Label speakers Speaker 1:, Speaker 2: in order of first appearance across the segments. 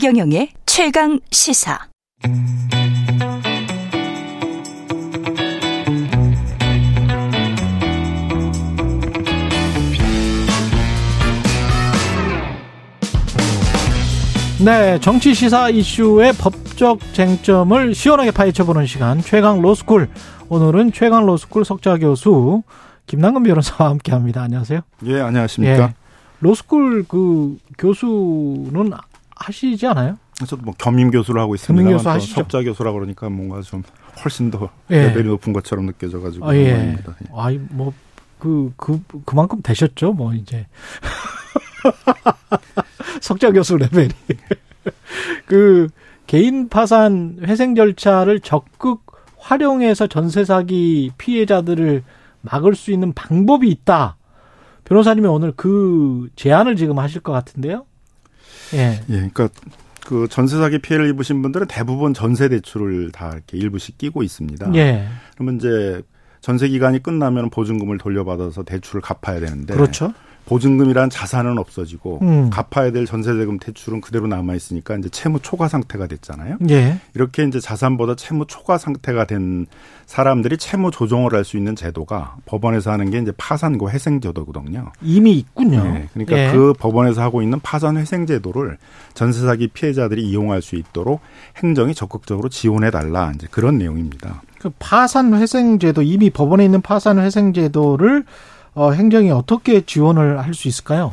Speaker 1: 최경영의 최강 시사.
Speaker 2: 네, 정치 시사 이슈의 법적 쟁점을 시원하게 파헤쳐보는 시간 최강 로스쿨. 오늘은 최강 로스쿨 석좌 교수 김남근 변호사와 함께합니다. 안녕하세요.
Speaker 3: 예, 안녕하십니까. 예,
Speaker 2: 로스쿨 그 교수는 하시지 않아요?
Speaker 3: 저도 뭐 겸임 교수를 하고 있습니다. 겸임 교수 하시죠. 석좌 교수라 그러니까 뭔가 좀 훨씬 더 예. 레벨이 높은 것처럼 느껴져가지고.
Speaker 2: 아, 예. 아이 뭐그 그 그만큼 되셨죠, 뭐 이제. 석좌 교수 레벨이. 그 개인 파산 회생 절차를 적극 활용해서 전세 사기 피해자들을 막을 수 있는 방법이 있다. 변호사님이 오늘 그 제안을 지금 하실 것 같은데요.
Speaker 3: 예. 예, 그러니까 그 전세 사기 피해를 입으신 분들은 대부분 전세 대출을 다 이렇게 일부씩 끼고 있습니다. 예. 그러면 이제 전세 기간이 끝나면 보증금을 돌려받아서 대출을 갚아야 되는데
Speaker 2: 그렇죠.
Speaker 3: 보증금이란 자산은 없어지고 음. 갚아야 될 전세대금 대출은 그대로 남아 있으니까 이제 채무 초과 상태가 됐잖아요. 예. 이렇게 이제 자산보다 채무 초과 상태가 된 사람들이 채무 조정을 할 수 있는 제도가 법원에서 하는 게 이제 파산고 회생 제도거든요.
Speaker 2: 이미 있군요.
Speaker 3: 네. 그러니까 예. 그 법원에서 하고 있는 파산 회생 제도를 전세 사기 피해자들이 이용할 수 있도록 행정이 적극적으로 지원해 달라 이제 그런 내용입니다.
Speaker 2: 그 파산 회생 제도 이미 법원에 있는 파산 회생 제도를 어, 행정이 어떻게 지원을 할 수 있을까요?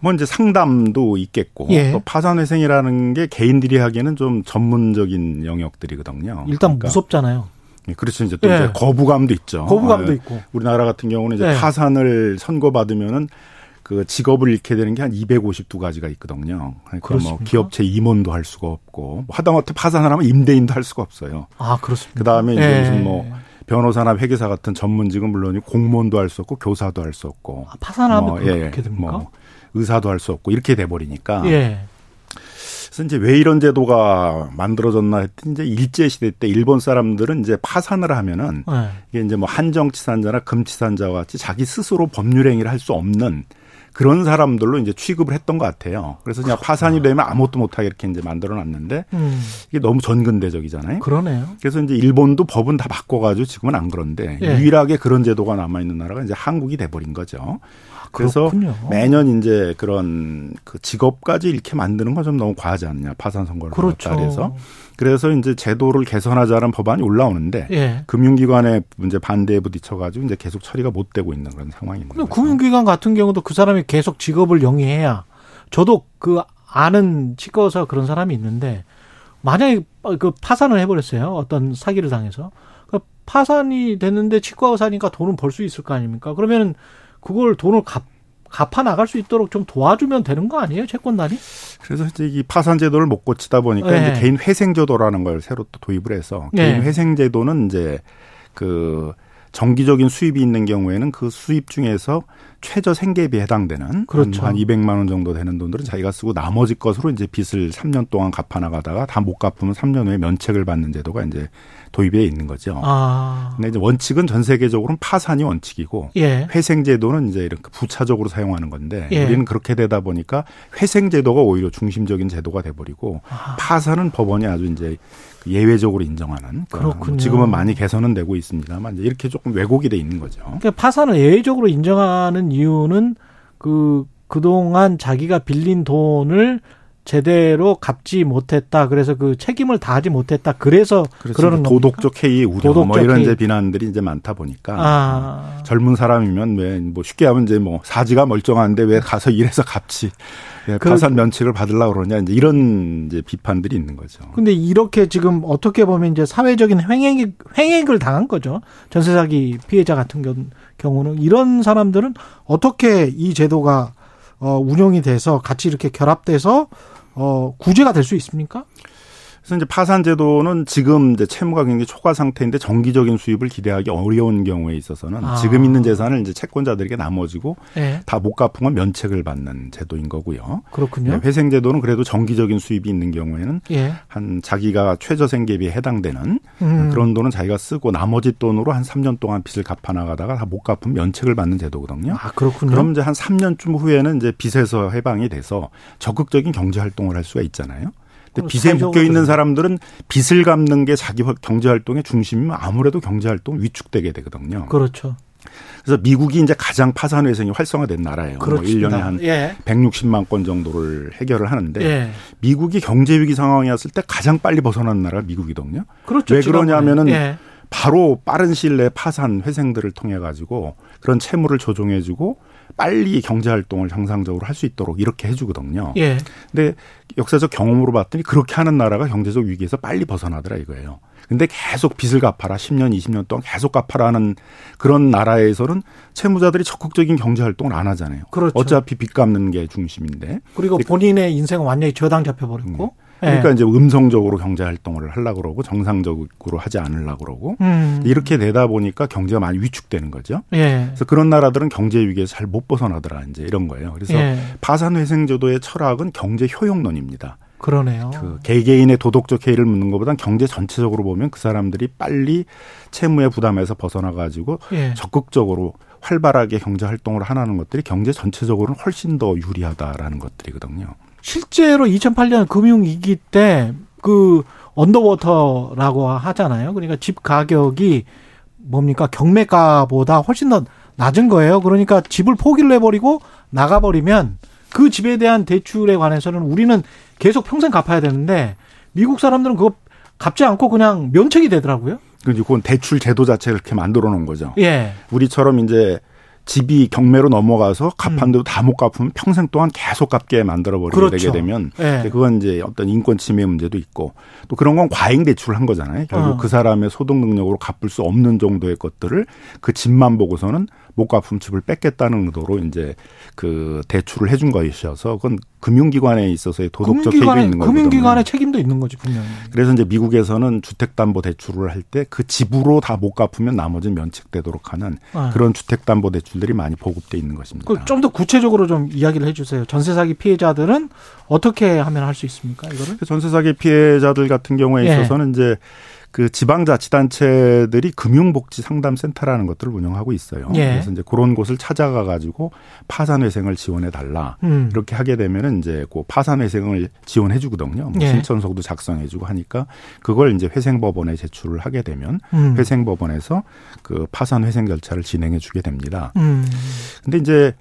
Speaker 3: 뭐 이제 상담도 있겠고 예. 또 파산회생이라는 게 개인들이 하기에는 좀 전문적인 영역들이거든요.
Speaker 2: 일단 그러니까 무섭잖아요.
Speaker 3: 예, 그렇죠. 이제 또 예. 이제 거부감도 있죠.
Speaker 2: 거부감도 아, 있고.
Speaker 3: 우리나라 같은 경우는 이제 예. 파산을 선고받으면은 그 직업을 잃게 되는 게 한 252가지가 있거든요. 그러니까 뭐 그렇습니까? 뭐 기업체 임원도 할 수가 없고 뭐 하다못해 파산을 하면 임대인도 할 수가 없어요.
Speaker 2: 아 그렇습니다.
Speaker 3: 그 다음에 이제 예. 무슨 뭐 변호사나 회계사 같은 전문직은 물론이고 공무원도 할 수 없고 교사도 할 수 없고
Speaker 2: 아, 파산하면 뭐, 예, 그렇게 됩니까? 뭐
Speaker 3: 의사도 할 수 없고 이렇게 돼 버리니까. 예. 그래서 이제 왜 이런 제도가 만들어졌나 했더니 이제 일제 시대 때 일본 사람들은 이제 파산을 하면은 네. 이게 이제 뭐 한정치산자나 금치산자와 같이 자기 스스로 법률 행위를 할 수 없는 그런 사람들로 이제 취급을 했던 것 같아요. 그래서 그냥 파산이 되면 아무것도 못하게 이렇게 이제 만들어 놨는데 음. 이게 너무 전근대적이잖아요.
Speaker 2: 그러네요.
Speaker 3: 그래서 이제 일본도 법은 다 바꿔가지고 지금은 안 그런데 예. 유일하게 그런 제도가 남아 있는 나라가 이제 한국이 돼버린 거죠. 그래서 그렇군요. 매년 이제 그런 그 직업까지 이렇게 만드는 건 좀 너무 과하지 않냐 파산 선거를 그렇죠. 따라서 그래서 이제 제도를 개선하자는 법안이 올라오는데 예. 금융기관의 문제 반대에 부딪혀가지고 이제 계속 처리가 못 되고 있는 그런 상황입니다.
Speaker 2: 금융기관 같은 경우도 그 사람이 계속 직업을 영위해야 저도 그 아는 치과 의사 그런 사람이 있는데 만약에 그 파산을 해버렸어요 어떤 사기를 당해서 그 파산이 됐는데 치과 의사니까 돈은 벌 수 있을 거 아닙니까? 그러면 그걸 돈을 갚 갚아 나갈 수 있도록 좀 도와주면 되는 거 아니에요, 채권단이?
Speaker 3: 그래서 이제 이 파산 제도를 못 고치다 보니까 네. 이제 개인 회생 제도라는 걸 새로 또 도입을 해서 개인 네. 회생 제도는 이제 그 정기적인 수입이 있는 경우에는 그 수입 중에서 최저 생계비에 해당되는 그렇죠. 한 200만 원 정도 되는 돈들은 자기가 쓰고 나머지 것으로 이제 빚을 3년 동안 갚아 나가다가 다 못 갚으면 3년 후에 면책을 받는 제도가 이제 도입에 있는 거죠. 아. 근데 이제 원칙은 전 세계적으로는 파산이 원칙이고 예. 회생 제도는 이제 이렇게 부차적으로 사용하는 건데 예. 우리는 그렇게 되다 보니까 회생 제도가 오히려 중심적인 제도가 돼 버리고 아. 파산은 법원이 아주 이제 그 예외적으로 인정하는 그렇군요. 지금은 많이 개선은 되고 있습니다만 이제 이렇게 조금 왜곡이 돼 있는 거죠.
Speaker 2: 그러니까 파산을 예외적으로 인정하는 이유는 그 그동안 자기가 빌린 돈을 제대로 갚지 못했다. 그래서 그 책임을 다하지 못했다. 그래서. 그러는
Speaker 3: 도덕적 해이 우려 도덕적 뭐 이런 이제 비난들이 이제 많다 보니까 아. 젊은 사람이면 왜 뭐 쉽게 하면 이제 뭐 사지가 멀쩡한데 왜 가서 일해서 갚지 예, 그 파산 면책을 받으려고 그러냐 이제 이런 이제 비판들이 있는 거죠.
Speaker 2: 근데 이렇게 지금 어떻게 보면 이제 사회적인 횡행 횡행을 당한 거죠. 전세 사기 피해자 같은 경우는 이런 사람들은 어떻게 이 제도가 어 운영이 돼서 같이 이렇게 결합돼서 어, 구제가 될 수 있습니까?
Speaker 3: 그래서 이제 파산 제도는 지금 이제 채무가 굉장히 초과 상태인데 정기적인 수입을 기대하기 어려운 경우에 있어서는 아. 지금 있는 재산을 이제 채권자들에게 나눠지고 네. 다못 갚으면 면책을 받는 제도인 거고요.
Speaker 2: 그렇군요. 네,
Speaker 3: 회생 제도는 그래도 정기적인 수입이 있는 경우에는 예. 한 자기가 최저 생계비에 해당되는 음. 그런 돈은 자기가 쓰고 나머지 돈으로 한 3년 동안 빚을 갚아 나가다가 다 못 갚으면 면책을 받는 제도거든요.
Speaker 2: 아, 그렇군요.
Speaker 3: 그럼 이제 한 3년쯤 후에는 이제 빚에서 해방이 돼서 적극적인 경제 활동을 할 수가 있잖아요. 근데 빚에 묶여 있는 사람들은 빚을 갚는 게 자기 경제 활동의 중심이면 아무래도 경제 활동 위축되게 되거든요.
Speaker 2: 그렇죠.
Speaker 3: 그래서 미국이 이제 가장 파산 회생이 활성화된 나라예요. 뭐 그렇습니다. 뭐 1년에 한 예. 160만 건 정도를 해결을 하는데 예. 미국이 경제 위기 상황이었을 때 가장 빨리 벗어난 나라가 미국이거든요. 그렇죠. 왜 그러냐면은 예. 바로 빠른 시일 내에 파산 회생들을 통해 가지고 그런 채무를 조정해 주고 빨리 경제 활동을 정상적으로 할 수 있도록 이렇게 해 주거든요. 예. 근데 역사적 경험으로 봤더니 그렇게 하는 나라가 경제적 위기에서 빨리 벗어나더라 이거예요. 근데 계속 빚을 갚아라. 10년, 20년 동안 계속 갚아라 하는 그런 나라에서는 채무자들이 적극적인 경제 활동을 안 하잖아요. 그렇죠. 어차피 빚 갚는 게 중심인데.
Speaker 2: 그리고 본인의 인생은 완전히 저당 잡혀 버렸고. 음.
Speaker 3: 그러니까 네. 이제 음성적으로 경제 활동을 하려고 그러고 정상적으로 하지 않으려고 그러고 음. 이렇게 되다 보니까 경제가 많이 위축되는 거죠. 예. 그래서 그런 나라들은 경제 위기에서 잘 못 벗어나더라 이제 이런 거예요. 그래서 예. 파산 회생 제도의 철학은 경제 효용론입니다.
Speaker 2: 그러네요.
Speaker 3: 그 개개인의 도덕적 해이를 묻는 것보단 경제 전체적으로 보면 그 사람들이 빨리 채무의 부담에서 벗어나 가지고 예. 적극적으로 활발하게 경제 활동을 하는 것들이 경제 전체적으로는 훨씬 더 유리하다라는 것들이거든요.
Speaker 2: 실제로 2008년 금융위기 때 그 underwater라고 하잖아요. 그러니까 집 가격이 뭡니까 경매가보다 훨씬 더 낮은 거예요. 그러니까 집을 포기를 해버리고 나가버리면 그 집에 대한 대출에 관해서는 우리는 계속 평생 갚아야 되는데 미국 사람들은 그거 갚지 않고 그냥 면책이 되더라고요.
Speaker 3: 그건 대출 제도 자체를 이렇게 만들어 놓은 거죠. 예. 우리처럼 이제 집이 경매로 넘어가서 갚았는데도 음. 다못 갚으면 평생 동안 계속 갚게 만들어 버리게 그렇죠. 되게 되면 네. 그건 이제 어떤 인권 침해 문제도 있고 또 그런 건 과잉 대출을 한 거잖아요. 결국 어. 그 사람의 소득 능력으로 갚을 수 없는 정도의 것들을 그 집만 보고서는 못 갚으면 집을 뺏겠다는 의도로 이제 그 대출을 해준 것이어서 그건 금융기관에 있어서의 도덕적 책임이 있는 거거든요.
Speaker 2: 금융기관의 책임도 있는 거지 분명히.
Speaker 3: 그래서 이제 미국에서는 주택담보대출을 할 때 그 집으로 다 못 갚으면 나머지는 면책되도록 하는 아. 그런 주택담보대출들이 많이 보급돼 있는 것입니다.
Speaker 2: 그 좀더 구체적으로 좀 이야기를 해주세요. 전세 사기 피해자들은 어떻게 하면 할 수 있습니까? 이거를?
Speaker 3: 그 전세 사기 피해자들 같은 경우에 예. 있어서는 이제 그 지방자치단체들이 금융복지 상담센터라는 것들을 운영하고 있어요. 예. 그래서 이제 그런 곳을 찾아가 가지고 파산회생을 지원해 달라 음. 이렇게 하게 되면은 이제 그 파산회생을 지원해 주거든요. 뭐 예. 신청서도 작성해 주고 하니까 그걸 이제 회생법원에 제출을 하게 되면 음. 회생법원에서 그 파산회생 절차를 진행해 주게 됩니다. 음. 근데 이제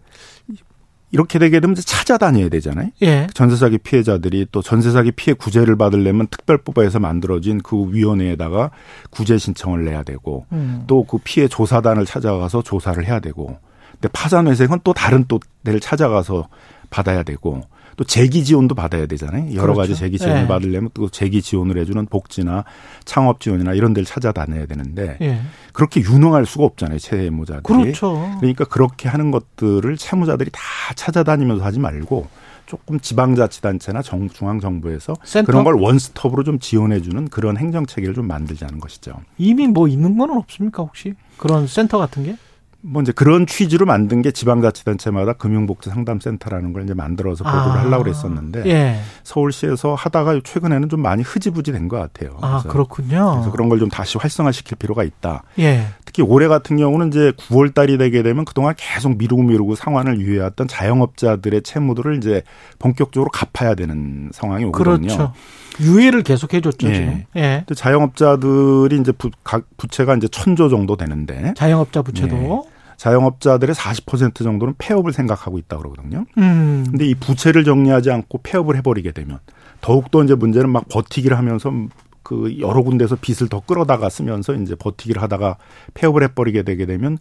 Speaker 3: 이렇게 되게 되면 찾아다녀야 되잖아요. 예. 전세 사기 피해자들이 또 전세 사기 피해 구제를 받으려면 특별법에서 만들어진 그 위원회에다가 구제 신청을 내야 되고 음. 또그 피해 조사단을 찾아가서 조사를 해야 되고 근데 파산회생은 또 다른 또 데를 찾아가서 받아야 되고 또 재기 지원도 받아야 되잖아요. 여러 그렇죠. 가지 재기 지원을 예. 받으려면 또 재기 지원을 해주는 복지나 창업 지원이나 이런 데를 찾아다녀야 되는데 예. 그렇게 유능할 수가 없잖아요. 채무자들이.
Speaker 2: 그렇죠.
Speaker 3: 그러니까 그렇게 하는 것들을 채무자들이 다 찾아다니면서 하지 말고 조금 지방자치단체나 정, 중앙정부에서 센터? 그런 걸 원스톱으로 좀 지원해주는 그런 행정 체계를 좀 만들자는 것이죠.
Speaker 2: 이미 뭐 있는 건 없습니까 혹시 그런 센터 같은 게?
Speaker 3: 뭐 이제 그런 취지로 만든 게 지방자치단체마다 금융복지 상담센터라는 걸 이제 만들어서 보도를 아. 하려고 그랬었는데 예. 서울시에서 하다가 최근에는 좀 많이 흐지부지 된 것 같아요.
Speaker 2: 아 그렇군요.
Speaker 3: 그래서 그런 걸 좀 다시 활성화시킬 필요가 있다. 예. 특히 올해 같은 경우는 이제 9월 달이 되게 되면 그동안 계속 미루고 미루고 상환을 유예했던 자영업자들의 채무들을 이제 본격적으로 갚아야 되는 상황이 오거든요. 그렇죠.
Speaker 2: 유예를 계속 해줬죠. 예. 지금.
Speaker 3: 예. 자영업자들이 이제 부, 각 부채가 이제 천조 정도 되는데
Speaker 2: 자영업자 부채도 예.
Speaker 3: 자영업자들의 40% 정도는 폐업을 생각하고 있다 그러거든요. 음. 근데 이 부채를 정리하지 않고 폐업을 해버리게 되면 더욱더 이제 문제는 막 버티기를 하면서 그 여러 군데서 빚을 더 끌어다가 쓰면서 이제 버티기를 하다가 폐업을 해버리게 되게 되면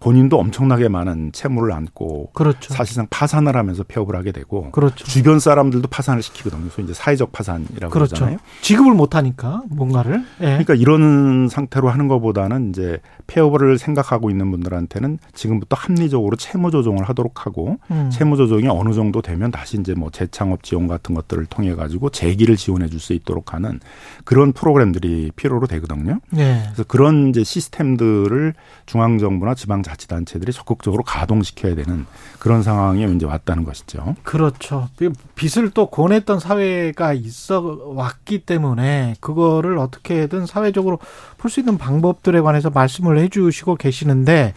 Speaker 3: 본인도 엄청나게 많은 채무를 안고 그렇죠. 사실상 파산을 하면서 폐업을 하게 되고 그렇죠. 주변 사람들도 파산을 시키거든요. 소위 이제 사회적 파산이라고 그렇죠. 그러잖아요.
Speaker 2: 지급을 못 하니까 뭔가를.
Speaker 3: 예. 그러니까 이런 상태로 하는 것보다는 이제 폐업을 생각하고 있는 분들한테는 지금부터 합리적으로 채무 조정을 하도록 하고 음. 채무 조정이 어느 정도 되면 다시 이제 뭐 재창업 지원 같은 것들을 통해 가지고 재기를 지원해 줄 수 있도록 하는 그런 프로그램들이 필요로 되거든요. 예. 그래서 그런 이제 시스템들을 중앙 정부나 지방 자치단체들이 적극적으로 가동시켜야 되는 그런 상황이 이제 왔다는 것이죠.
Speaker 2: 그렇죠. 빚을 또 권했던 사회가 있어 왔기 때문에 그거를 어떻게든 사회적으로 풀 수 있는 방법들에 관해서 말씀을 해 주시고 계시는데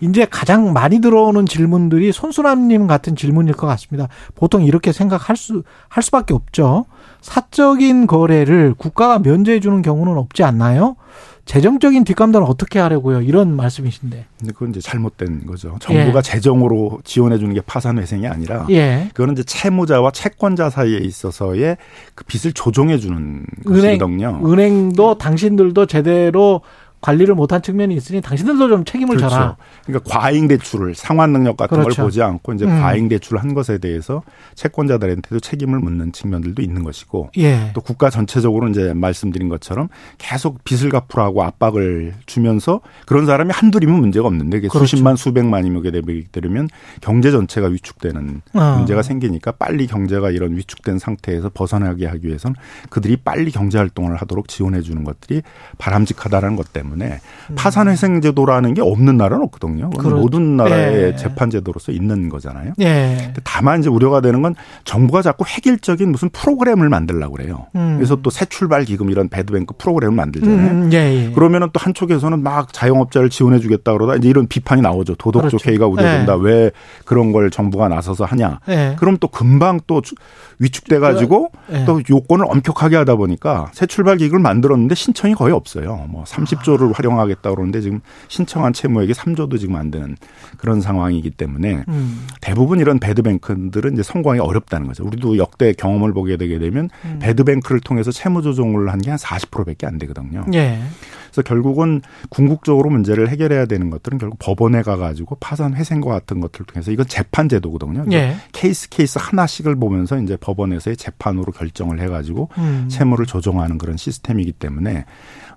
Speaker 2: 이제 가장 많이 들어오는 질문들이 손수남님 같은 질문일 것 같습니다. 보통 이렇게 생각할 수, 할 수밖에 없죠. 사적인 거래를 국가가 면제해 주는 경우는 없지 않나요? 재정적인 뒷감당을 어떻게 하려고요? 이런 말씀이신데.
Speaker 3: 근데 그건 이제 잘못된 거죠. 정부가 예. 재정으로 지원해 주는 게 파산 회생이 아니라 예. 그거는 이제 채무자와 채권자 사이에 있어서의 그 빚을 조정해 주는 것이거든요.
Speaker 2: 은행도 당신들도 제대로 관리를 못한 측면이 있으니 당신들도 좀 책임을
Speaker 3: 그렇죠.
Speaker 2: 져라.
Speaker 3: 그러니까 과잉 대출을 상환 능력 같은 그렇죠. 걸 보지 않고 이제 음. 과잉 대출을 한 것에 대해서 채권자들한테도 책임을 묻는 측면들도 있는 것이고 예. 또 국가 전체적으로 이제 말씀드린 것처럼 계속 빚을 갚으라고 압박을 주면서 그런 사람이 한둘이면 문제가 없는데 그렇죠. 수십만 수백만이면 되면 경제 전체가 위축되는 어. 문제가 생기니까 빨리 경제가 이런 위축된 상태에서 벗어나게 하기 위해서는 그들이 빨리 경제 활동을 하도록 지원해 주는 것들이 바람직하다는 것 때문에 때문에 음. 파산회생제도라는 게 없는 나라는 없거든요. 그렇죠. 모든 나라의 예. 재판제도로서 있는 거잖아요. 예. 다만 이제 우려가 되는 건 정부가 자꾸 획일적인 무슨 프로그램을 만들려고 그래요. 음. 그래서 또 새 출발 기금 이런 배드뱅크 프로그램을 만들잖아요. 음. 예, 예. 그러면은 또 한쪽에서는 막 자영업자를 지원해 주겠다 그러다 이제 이런 비판이 나오죠. 도덕적 그렇죠. 해이가 우려된다. 예. 왜 그런 걸 정부가 나서서 하냐. 예. 그럼 또 금방 또 위축돼 가지고 예. 또 요건을 엄격하게 하다 보니까 새 출발 기금을 만들었는데 신청이 거의 없어요. 뭐 30조를 를 활용하겠다 그러는데 지금 신청한 채무액이 3조도 지금 안 되는 그런 상황이기 때문에 음. 대부분 이런 배드뱅크들은 이제 성공하기 어렵다는 거죠. 우리도 역대 경험을 보게 되게 되면 음. 배드뱅크를 통해서 채무 조정을 한 게 한 40%밖에 안 되거든요. 예. 그래서 결국은 궁극적으로 문제를 해결해야 되는 것들은 결국 법원에 가가지고 파산 회생과 같은 것들을 통해서 이건 재판 제도거든요. 예. 케이스 케이스 하나씩을 보면서 이제 법원에서의 재판으로 결정을 해가지고 음. 채무를 조정하는 그런 시스템이기 때문에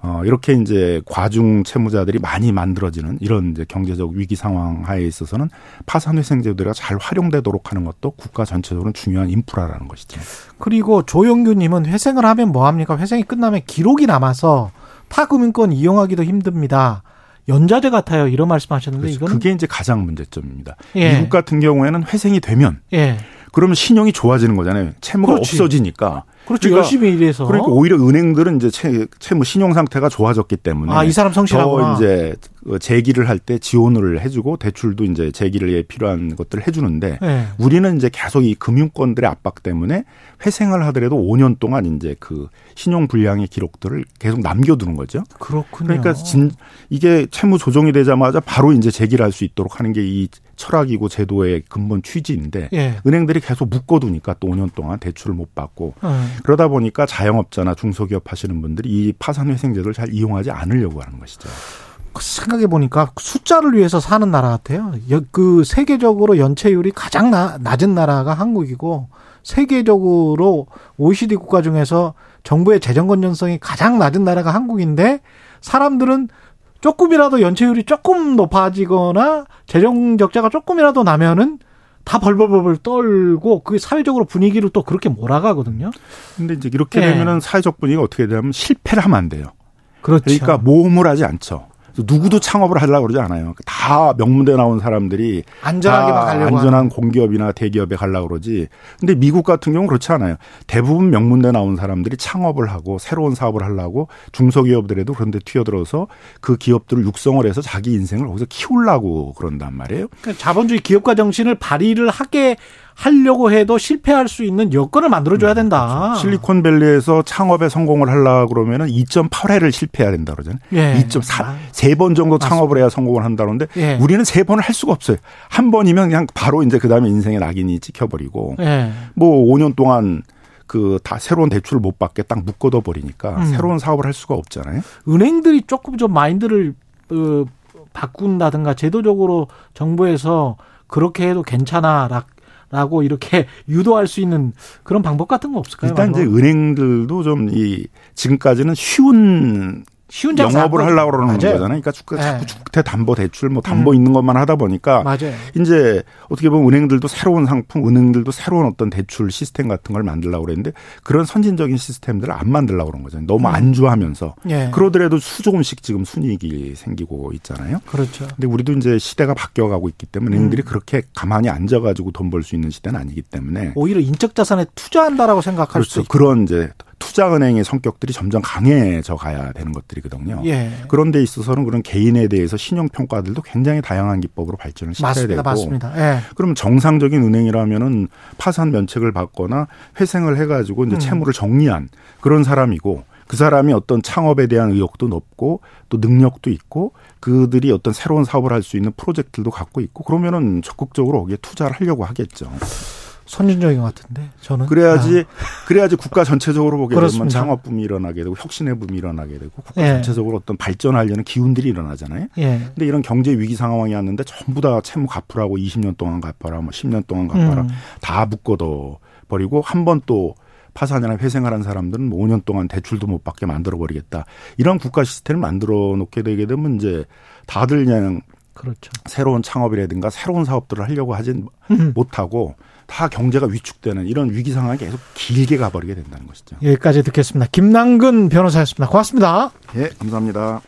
Speaker 3: 어, 이렇게 이제 과중 채무자들이 많이 만들어지는 이런 이제 경제적 위기 상황 하에 있어서는 파산회생제도가 잘 활용되도록 하는 것도 국가 전체적으로 중요한 인프라라는 것이죠.
Speaker 2: 그리고 조영규님은 회생을 하면 뭐 합니까? 회생이 끝나면 기록이 남아서 타금융권 이용하기도 힘듭니다. 연자제 같아요. 이런 말씀하셨는데 그렇죠.
Speaker 3: 이거는 그게 이제 가장 문제점입니다. 예. 미국 같은 경우에는 회생이 되면 예. 그러면 신용이 좋아지는 거잖아요. 채무가 그렇지. 없어지니까
Speaker 2: 그렇죠. 그러니까, 열심히 일해서.
Speaker 3: 그러니까 오히려 은행들은 이제 채, 채무 신용 상태가 좋아졌기 때문에
Speaker 2: 아, 이 사람 성실하구나.
Speaker 3: 더 이제 재기를 할 때 지원을 해주고 대출도 이제 재기를 필요한 것들을 해주는데 네. 우리는 이제 계속 이 금융권들의 압박 때문에 회생을 하더라도 5년 동안 이제 그 신용 불량의 기록들을 계속 남겨두는 거죠.
Speaker 2: 그렇군요.
Speaker 3: 그러니까 진, 이게 채무 조정이 되자마자 바로 이제 재기를 할 수 있도록 하는 게 이 철학이고 제도의 근본 취지인데 예. 은행들이 계속 묶어두니까 또 5년 동안 대출을 못 받고 예. 그러다 보니까 자영업자나 중소기업 하시는 분들이 이 파산회생제도를 잘 이용하지 않으려고 하는 것이죠.
Speaker 2: 생각해 보니까 숫자를 위해서 사는 나라 같아요. 그 세계적으로 연체율이 가장 나, 낮은 나라가 한국이고 세계적으로 OECD 국가 중에서 정부의 재정 건전성이 가장 낮은 나라가 한국인데 사람들은 조금이라도 연체율이 조금 높아지거나 재정 적자가 조금이라도 나면은 다 벌벌벌벌 떨고 그 사회적으로 분위기를 또 그렇게 몰아가거든요.
Speaker 3: 근데 이제 이렇게 네. 되면은 사회적 분위기가 어떻게 되냐면 실패를 하면 안 돼요.
Speaker 2: 그렇죠.
Speaker 3: 그러니까 모험을 하지 않죠. 누구도 창업을 하려고 그러지 않아요. 다 명문대 나온 사람들이
Speaker 2: 안전하게만 가려고
Speaker 3: 안전한 하는. 공기업이나 대기업에 가려고 그러지. 근데 미국 같은 경우는 그렇지 않아요. 대부분 명문대 나온 사람들이 창업을 하고 새로운 사업을 하려고 중소기업들에도 그런데 튀어들어서 그 기업들을 육성을 해서 자기 인생을 거기서 키우려고 그런단 말이에요.
Speaker 2: 그러니까 자본주의 기업가 정신을 발휘를 하게 하려고 해도 실패할 수 있는 여건을 만들어줘야 음, 된다.
Speaker 3: 그렇죠. 실리콘밸리에서 창업에 성공을 하려 그러면은 2.8회를 실패해야 된다 그러잖아요. 예. 2.4 세번 정도 창업을 해야 성공을 한다 그러는데 예. 우리는 세 번을 할 수가 없어요. 한 번이면 그냥 바로 이제 그 다음에 인생의 낙인이 찍혀버리고 예. 뭐 5년 동안 그다 새로운 대출을 못 받게 딱 묶어둬 버리니까 음. 새로운 사업을 할 수가 없잖아요.
Speaker 2: 은행들이 조금 좀 마인드를 어, 바꾼다든가 제도적으로 정부에서 그렇게 해도 괜찮아 라 고 이렇게 유도할 수 있는 그런 방법 같은 거 없을까요?
Speaker 3: 일단 이제 은행들도 좀 이 지금까지는 쉬운 쉬운 영업을 하려고 그러는 맞아요. 거잖아요. 그러니까 자꾸 네. 주택 담보 대출 뭐 담보 음. 있는 것만 하다 보니까 맞아요. 이제 어떻게 보면 은행들도 새로운 상품, 은행들도 새로운 어떤 대출 시스템 같은 걸 만들려고 그랬는데 그런 선진적인 시스템들을 안 만들려고 그런 거잖아요. 너무 음. 안주하면서 네. 그러더라도 수 조금씩 지금 순이익이 생기고 있잖아요.
Speaker 2: 그렇죠.
Speaker 3: 근데 우리도 이제 시대가 바뀌어 가고 있기 때문에 은행들이 음. 그렇게 가만히 앉아 가지고 돈 벌 수 있는 시대는 아니기 때문에
Speaker 2: 오히려 인적 자산에 투자한다라고 생각할
Speaker 3: 그렇죠. 그런 이제 투자은행의 성격들이 점점 강해져 가야 되는 것들이거든요. 예. 그런 데 있어서는 그런 개인에 대해서 신용 평가들도 굉장히 다양한 기법으로 발전을 시켜야
Speaker 2: 맞습니다.
Speaker 3: 되고.
Speaker 2: 맞습니다. 예.
Speaker 3: 그럼 정상적인 은행이라면은 파산 면책을 받거나 회생을 해가지고 이제 음. 채무를 정리한 그런 사람이고 그 사람이 어떤 창업에 대한 의욕도 높고 또 능력도 있고 그들이 어떤 새로운 사업을 할 수 있는 프로젝트도 갖고 있고 그러면은 적극적으로 거기에 투자를 하려고 하겠죠.
Speaker 2: 선진적인 것 같은데 저는
Speaker 3: 그래야지 아. 그래야지 국가 전체적으로 보게 그렇습니다. 되면 창업 붐이 일어나게 되고 혁신의 붐이 일어나게 되고 국가 예. 전체적으로 어떤 발전하려는 기운들이 일어나잖아요. 예. 근데 이런 경제 위기 상황이 왔는데 전부 다 채무 갚으라고 20년 동안 갚아라, 뭐 10년 동안 갚아라 음. 다 묶어둬 버리고 한 번 또 파산이나 회생을 한 사람들은 5년 뭐 동안 대출도 못 받게 만들어 버리겠다. 이런 국가 시스템을 만들어 놓게 되게 되면 이제 다들 그냥 그렇죠. 새로운 창업이라든가 새로운 사업들을 하려고 하진 음. 못하고 다 경제가 위축되는 이런 위기 상황이 계속 길게 가버리게 된다는 것이죠.
Speaker 2: 여기까지 듣겠습니다. 김남근 변호사였습니다. 고맙습니다.
Speaker 3: 예, 감사합니다.